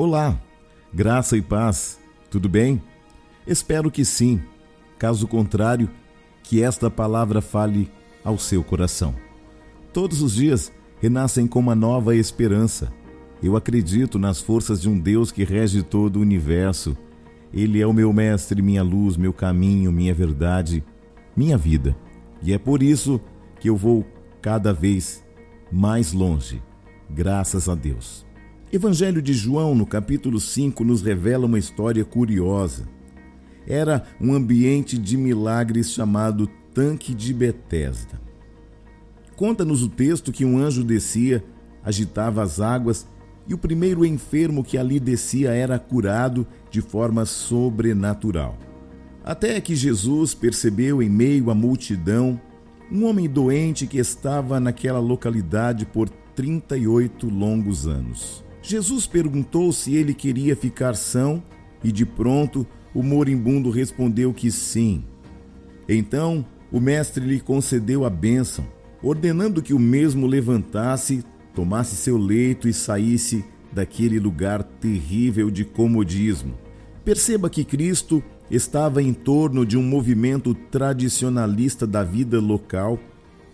Olá, graça e paz, tudo bem? Espero que sim. Caso contrário, que esta palavra fale ao seu coração. Todos os dias renascem com uma nova esperança. Eu acredito nas forças de um Deus que rege todo o universo. Ele é o meu mestre, minha luz, meu caminho, minha verdade, minha vida. E é por isso que eu vou cada vez mais longe, graças a Deus. Evangelho de João, no capítulo 5, nos revela uma história curiosa. Era um ambiente de milagres chamado Tanque de Betesda. Conta-nos o texto que um anjo descia, agitava as águas e o primeiro enfermo que ali descia era curado de forma sobrenatural. Até que Jesus percebeu em meio à multidão um homem doente que estava naquela localidade por 38 longos anos. Jesus perguntou se ele queria ficar são e de pronto o moribundo respondeu que sim. Então o mestre lhe concedeu a bênção, ordenando que o mesmo levantasse, tomasse seu leito e saísse daquele lugar terrível de comodismo. Perceba que Cristo estava em torno de um movimento tradicionalista da vida local,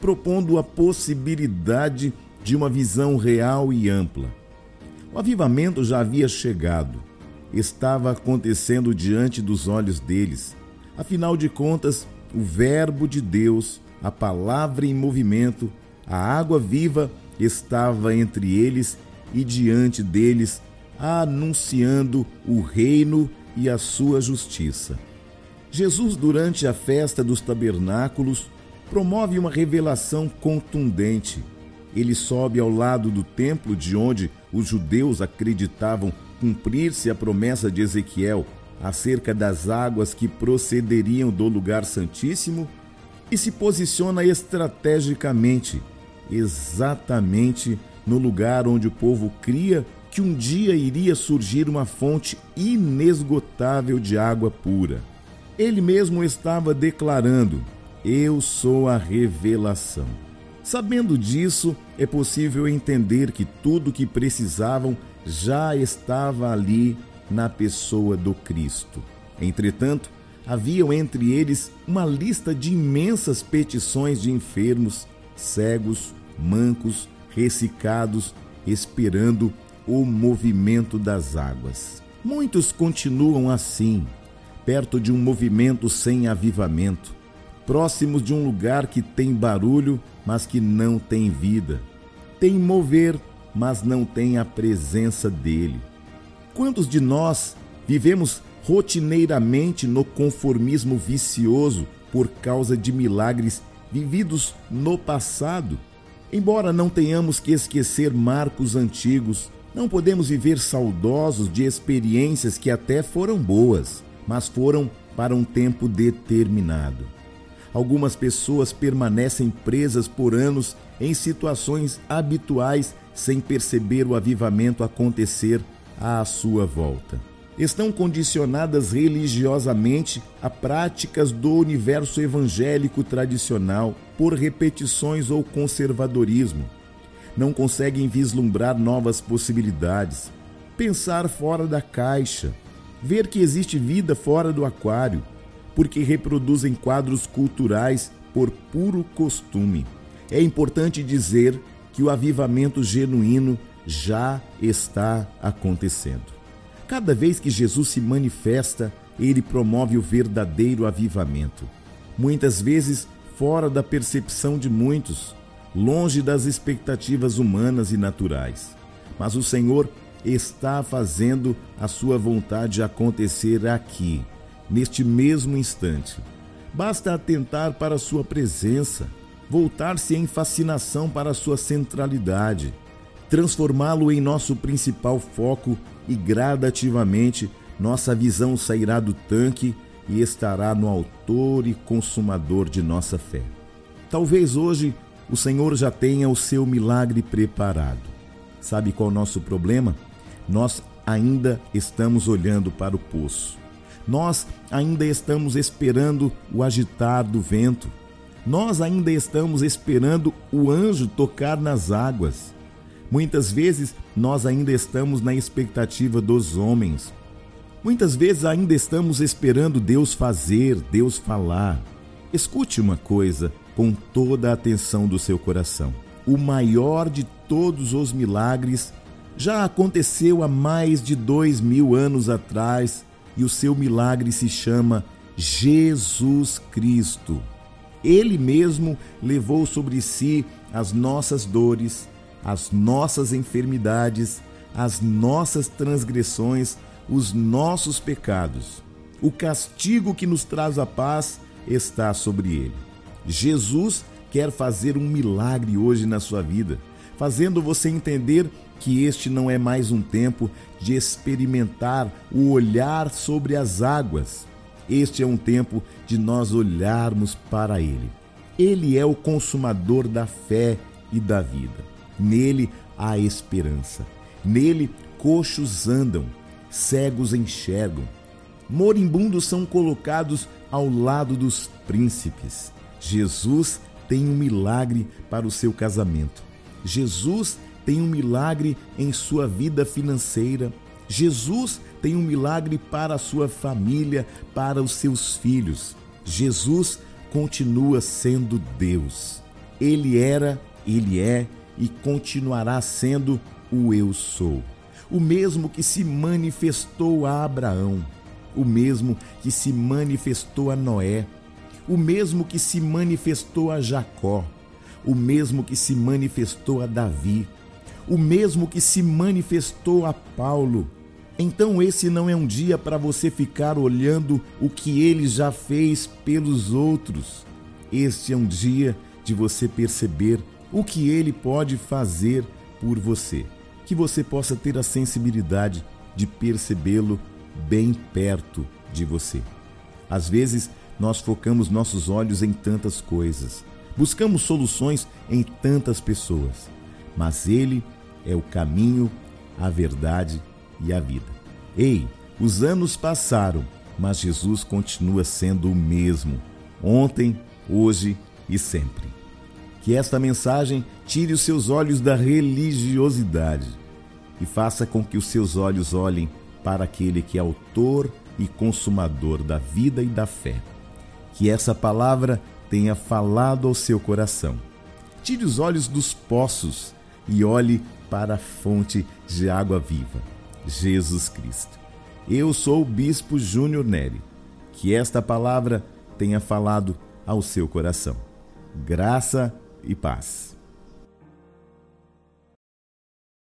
propondo a possibilidade de uma visão real e ampla. O avivamento já havia chegado, estava acontecendo diante dos olhos deles. Afinal de contas, o Verbo de Deus, a palavra em movimento, a água viva estava entre eles e diante deles, anunciando o reino e a sua justiça. Jesus, durante a festa dos tabernáculos, promove uma revelação contundente ele sobe ao lado do templo de onde os judeus acreditavam cumprir-se a promessa de Ezequiel acerca das águas que procederiam do lugar santíssimo e se posiciona estrategicamente, exatamente no lugar onde o povo cria que um dia iria surgir uma fonte inesgotável de água pura. Ele mesmo estava declarando: Eu sou a revelação. Sabendo disso, é possível entender que tudo o que precisavam já estava ali na pessoa do Cristo. Entretanto, haviam entre eles uma lista de imensas petições de enfermos, cegos, mancos, ressecados, esperando o movimento das águas. Muitos continuam assim, perto de um movimento sem avivamento, próximos de um lugar que tem barulho mas que não tem vida. Tem mover, mas não tem a presença dele. Quantos de nós vivemos rotineiramente no conformismo vicioso por causa de milagres vividos no passado? Embora não tenhamos que esquecer marcos antigos, não podemos viver saudosos de experiências que até foram boas, mas foram para um tempo determinado. Algumas pessoas permanecem presas por anos em situações habituais sem perceber o avivamento acontecer à sua volta. Estão condicionadas religiosamente a práticas do universo evangélico tradicional por repetições ou conservadorismo. Não conseguem vislumbrar novas possibilidades, pensar fora da caixa, ver que existe vida fora do aquário porque reproduzem quadros culturais por puro costume. É importante dizer que o avivamento genuíno já está acontecendo. Cada vez que Jesus se manifesta, ele promove o verdadeiro avivamento. Muitas vezes fora da percepção de muitos, longe das expectativas humanas e naturais. Mas o Senhor está fazendo a sua vontade acontecer aqui neste mesmo instante. Basta atentar para sua presença, voltar-se em fascinação para sua centralidade, transformá-lo em nosso principal foco e gradativamente nossa visão sairá do tanque e estará no autor e consumador de nossa fé. Talvez hoje o Senhor já tenha o seu milagre preparado. Sabe qual é o nosso problema? Nós ainda estamos olhando para o poço. Nós ainda estamos esperando o agitar do vento. Nós ainda estamos esperando o anjo tocar nas águas. Muitas vezes nós ainda estamos na expectativa dos homens. Muitas vezes ainda estamos esperando Deus fazer, Deus falar. Escute uma coisa com toda a atenção do seu coração. O maior de todos os milagres já aconteceu há mais de dois mil anos atrás e o seu milagre se chama Jesus Cristo. Ele mesmo levou sobre si as nossas dores, as nossas enfermidades, as nossas transgressões, os nossos pecados. O castigo que nos traz a paz está sobre ele. Jesus quer fazer um milagre hoje na sua vida, fazendo você entender que este não é mais um tempo de experimentar o olhar sobre as águas. Este é um tempo de nós olharmos para Ele. Ele é o consumador da fé e da vida. Nele há esperança. Nele coxos andam, cegos enxergam. Moribundos são colocados ao lado dos príncipes. Jesus tem um milagre para o seu casamento. Jesus tem um milagre em sua vida financeira. Jesus tem um milagre para a sua família, para os seus filhos. Jesus continua sendo Deus. Ele era, ele é e continuará sendo o Eu Sou. O mesmo que se manifestou a Abraão, o mesmo que se manifestou a Noé, o mesmo que se manifestou a Jacó, o mesmo que se manifestou a Davi, o mesmo que se manifestou a Paulo. Então, esse não é um dia para você ficar olhando o que ele já fez pelos outros. Este é um dia de você perceber o que ele pode fazer por você. Que você possa ter a sensibilidade de percebê-lo bem perto de você. Às vezes, nós focamos nossos olhos em tantas coisas, buscamos soluções em tantas pessoas, mas ele é o caminho, a verdade e a vida. Ei, os anos passaram, mas Jesus continua sendo o mesmo, ontem, hoje e sempre. Que esta mensagem tire os seus olhos da religiosidade e faça com que os seus olhos olhem para aquele que é autor e consumador da vida e da fé. Que essa palavra tenha falado ao seu coração. Tire os olhos dos poços e olhe para a fonte de água viva, Jesus Cristo. Eu sou o Bispo Júnior Neri. Que esta palavra tenha falado ao seu coração. Graça e paz.